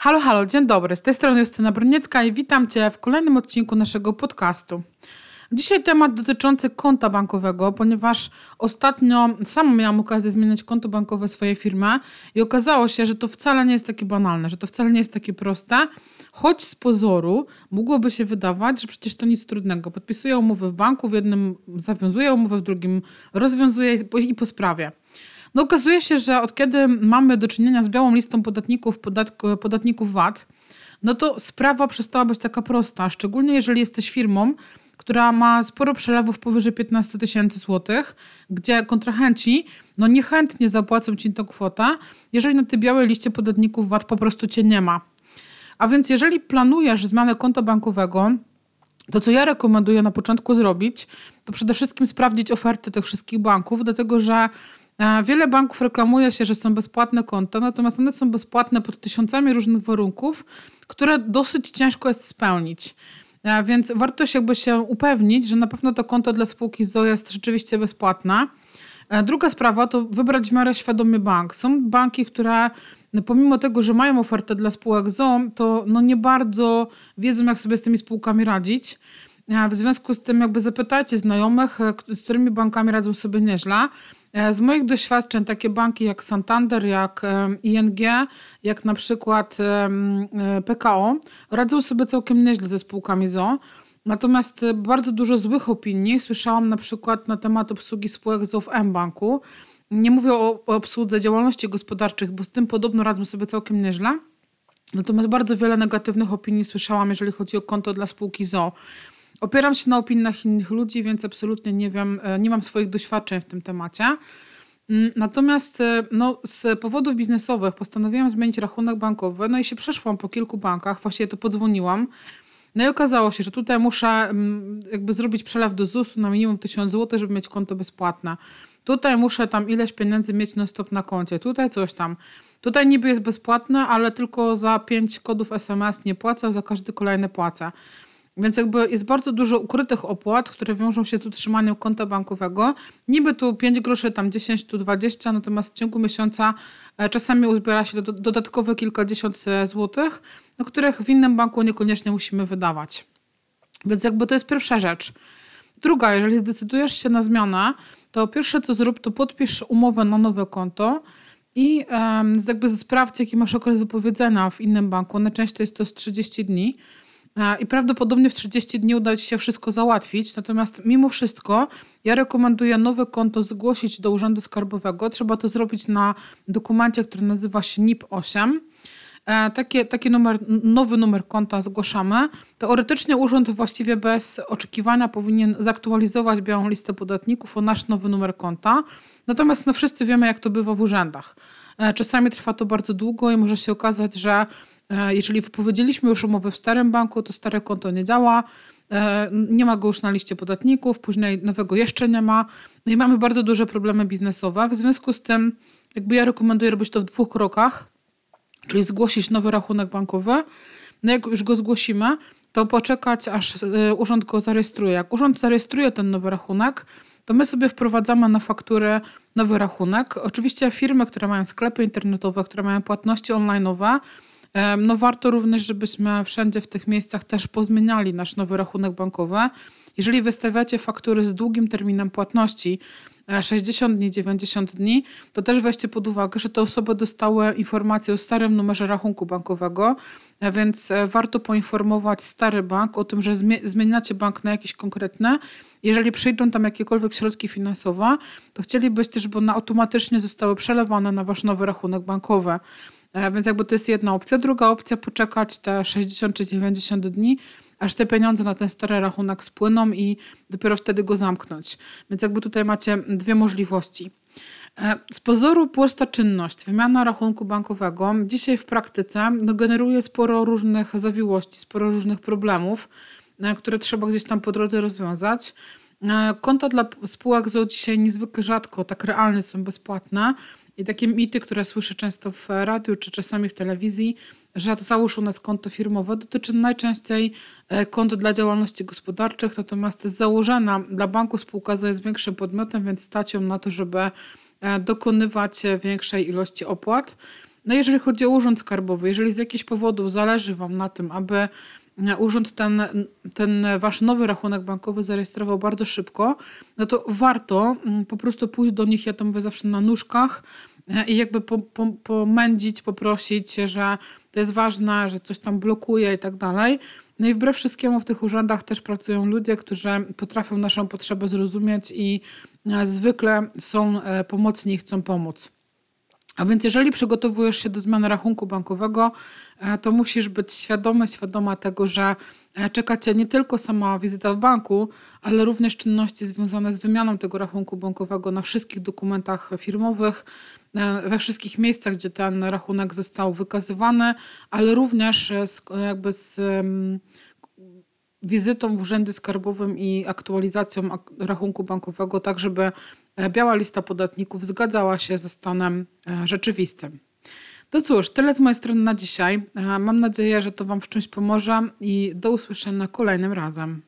Halo, halo, dzień dobry. Z tej strony Justyna Broniecka i witam Cię w kolejnym odcinku naszego podcastu. Dzisiaj temat dotyczący konta bankowego, ponieważ ostatnio sama miałam okazję zmieniać konto bankowe swojej firmy i okazało się, że to wcale nie jest takie banalne, że to wcale nie jest takie proste, choć z pozoru mogłoby się wydawać, że przecież to nic trudnego. Podpisuję umowę w banku, w jednym zawiązuję umowę, w drugim rozwiązuję i po sprawie. No okazuje się, że od kiedy mamy do czynienia z białą listą podatników, podatku, podatników VAT, no to sprawa przestała być taka prosta, szczególnie jeżeli jesteś firmą, która ma sporo przelewów powyżej 15 tysięcy złotych, gdzie kontrahenci no niechętnie zapłacą ci tę kwotę, jeżeli na tej białej liście podatników VAT po prostu cię nie ma. A więc jeżeli planujesz zmianę konta bankowego, to co ja rekomenduję na początku zrobić, to przede wszystkim sprawdzić oferty tych wszystkich banków, dlatego że Wiele banków reklamuje się, że są bezpłatne konta, natomiast one są bezpłatne pod tysiącami różnych warunków, które dosyć ciężko jest spełnić. Więc warto się jakby się upewnić, że na pewno to konto dla spółki ZO jest rzeczywiście bezpłatne. Druga sprawa to wybrać w miarę świadomie bank. Są banki, które no, pomimo tego, że mają ofertę dla spółek ZO, to no nie bardzo wiedzą, jak sobie z tymi spółkami radzić. W związku z tym jakby zapytajcie znajomych, z którymi bankami radzą sobie nieźle. E, z moich doświadczeń takie banki jak Santander, jak ING, jak na przykład e, PKO radzą sobie całkiem nieźle ze spółkami ZO. Natomiast e, bardzo dużo złych opinii słyszałam na przykład na temat obsługi spółek ZO w M-Banku. Nie mówię o, obsłudze działalności gospodarczych, bo z tym podobno radzą sobie całkiem nieźle. Natomiast bardzo wiele negatywnych opinii słyszałam, jeżeli chodzi o konto dla spółki ZO. Opieram się na opiniach innych ludzi, więc absolutnie nie wiem, e, nie mam swoich doświadczeń w tym temacie. Mm, natomiast e, no, z powodów biznesowych postanowiłam zmienić rachunek bankowy, no i się przeszłam po kilku bankach, właściwie to podzwoniłam. No i okazało się, że tutaj muszę mm, jakby zrobić przelew do ZUS-u na minimum 1000 zł, żeby mieć konto bezpłatne. Tutaj muszę tam ileś pieniędzy mieć na stop na koncie, tutaj coś tam. Tutaj niby jest bezpłatne, ale tylko za 5 kodów SMS nie płacę, za każdy kolejny płacę. Więc jakby jest bardzo dużo ukrytych opłat, które wiążą się z utrzymaniem konta bankowego. Niby tu 5 groszy, tam 10, tu 20, natomiast w ciągu miesiąca e, czasami uzbiera się do, dodatkowe kilkadziesiąt e, złotych, no, których w innym banku niekoniecznie musimy wydawać. Więc jakby to jest pierwsza rzecz. Druga, jeżeli zdecydujesz się na zmianę, to pierwsze co zrób, to podpisz umowę na nowe konto i um, jakby sprawdź, jaki masz okres wypowiedzenia w innym banku. Najczęściej jest to z 30 dni. I prawdopodobnie w 30 dni uda Ci się wszystko załatwić. Natomiast mimo wszystko ja rekomenduję nowe konto zgłosić do Urzędu Skarbowego. Trzeba to zrobić na dokumencie, który nazywa się NIP 8. E, takie, taki numer, nowy numer konta zgłaszamy. Teoretycznie urząd właściwie bez oczekiwania powinien zaktualizować białą listę podatników o nasz nowy numer konta. Natomiast no, wszyscy wiemy, jak to bywa w urzędach. E, czasami trwa to bardzo długo i może się okazać, że jeżeli wypowiedzieliśmy już umowę w starym banku, to stare konto nie działa, e, nie ma go już na liście podatników, później nowego jeszcze nie ma. No i mamy bardzo duże problemy biznesowe. W związku z tym, jakby ja rekomenduję robić to w dwóch krokach, czyli zgłosić nowy rachunek bankowy. No jak już go zgłosimy, to poczekać, aż e, urząd go zarejestruje. Jak urząd zarejestruje ten nowy rachunek, to my sobie wprowadzamy na fakturę nowy rachunek. Oczywiście firmy, które mają sklepy internetowe, które mają płatności online'owe, no warto również, żebyśmy wszędzie w tych miejscach też pozmieniali nasz nowy rachunek bankowy. Jeżeli wystawiacie faktury z długim terminem płatności, 60 e, dni, 90 dni, to też weźcie pod uwagę, że te osoby dostały informację o starym numerze rachunku bankowego, e, więc e, warto poinformować stary bank o tym, że zmieniacie bank na jakiś konkretny. Jeżeli przyjdą tam jakiekolwiek środki finansowe, to chcielibyście, żeby one automatycznie zostały przelewane na wasz nowy rachunek bankowy. E, więc jakby to jest jedna opcja. Druga opcja poczekać te 60 czy 90 dni, aż te pieniądze na ten stary rachunek spłyną i dopiero wtedy go zamknąć. Więc jakby tutaj macie dwie możliwości. E, z pozoru prosta czynność, wymiana rachunku bankowego, dzisiaj w praktyce no, generuje sporo różnych zawiłości, sporo różnych problemów, e, które trzeba gdzieś tam po drodze rozwiązać. Konta dla spółek ZO dzisiaj niezwykle rzadko, tak realnie są bezpłatne, i takie mity, które słyszę często w radiu czy czasami w telewizji, że załóż u nas konto firmowe, dotyczy najczęściej e, kont dla działalności gospodarczych, natomiast założona dla banku spółka jest większym podmiotem, więc stać ją na to, żeby e, dokonywać większej ilości opłat. No jeżeli chodzi o urząd skarbowy, jeżeli z jakichś powodów zależy Wam na tym, aby urząd ten, ten wasz nowy rachunek bankowy zarejestrował bardzo szybko, no to warto mm, po prostu pójść do nich, ja to mówię zawsze na nóżkach e, i jakby po, po, pomędzić, poprosić, że to jest ważne, że coś tam blokuje i tak dalej. No i wbrew wszystkiemu w tych urzędach też pracują ludzie, którzy potrafią naszą potrzebę zrozumieć i e, zwykle są e, pomocni i chcą pomóc. A więc jeżeli przygotowujesz się do zmiany rachunku bankowego, e, to musisz być świadomy, świadoma tego, że e, czeka Cię nie tylko sama wizyta w banku, ale również czynności związane z wymianą tego rachunku bankowego na wszystkich dokumentach firmowych, e, we wszystkich miejscach, gdzie ten rachunek został wykazywany, ale również z, jakby z wizytą w urzędzie skarbowym i aktualizacją rachunku bankowego, tak żeby biała lista podatników zgadzała się ze stanem e, rzeczywistym. To cóż, tyle z mojej strony na dzisiaj. E, mam nadzieję, że to Wam w czymś pomoże i do usłyszenia kolejnym razem.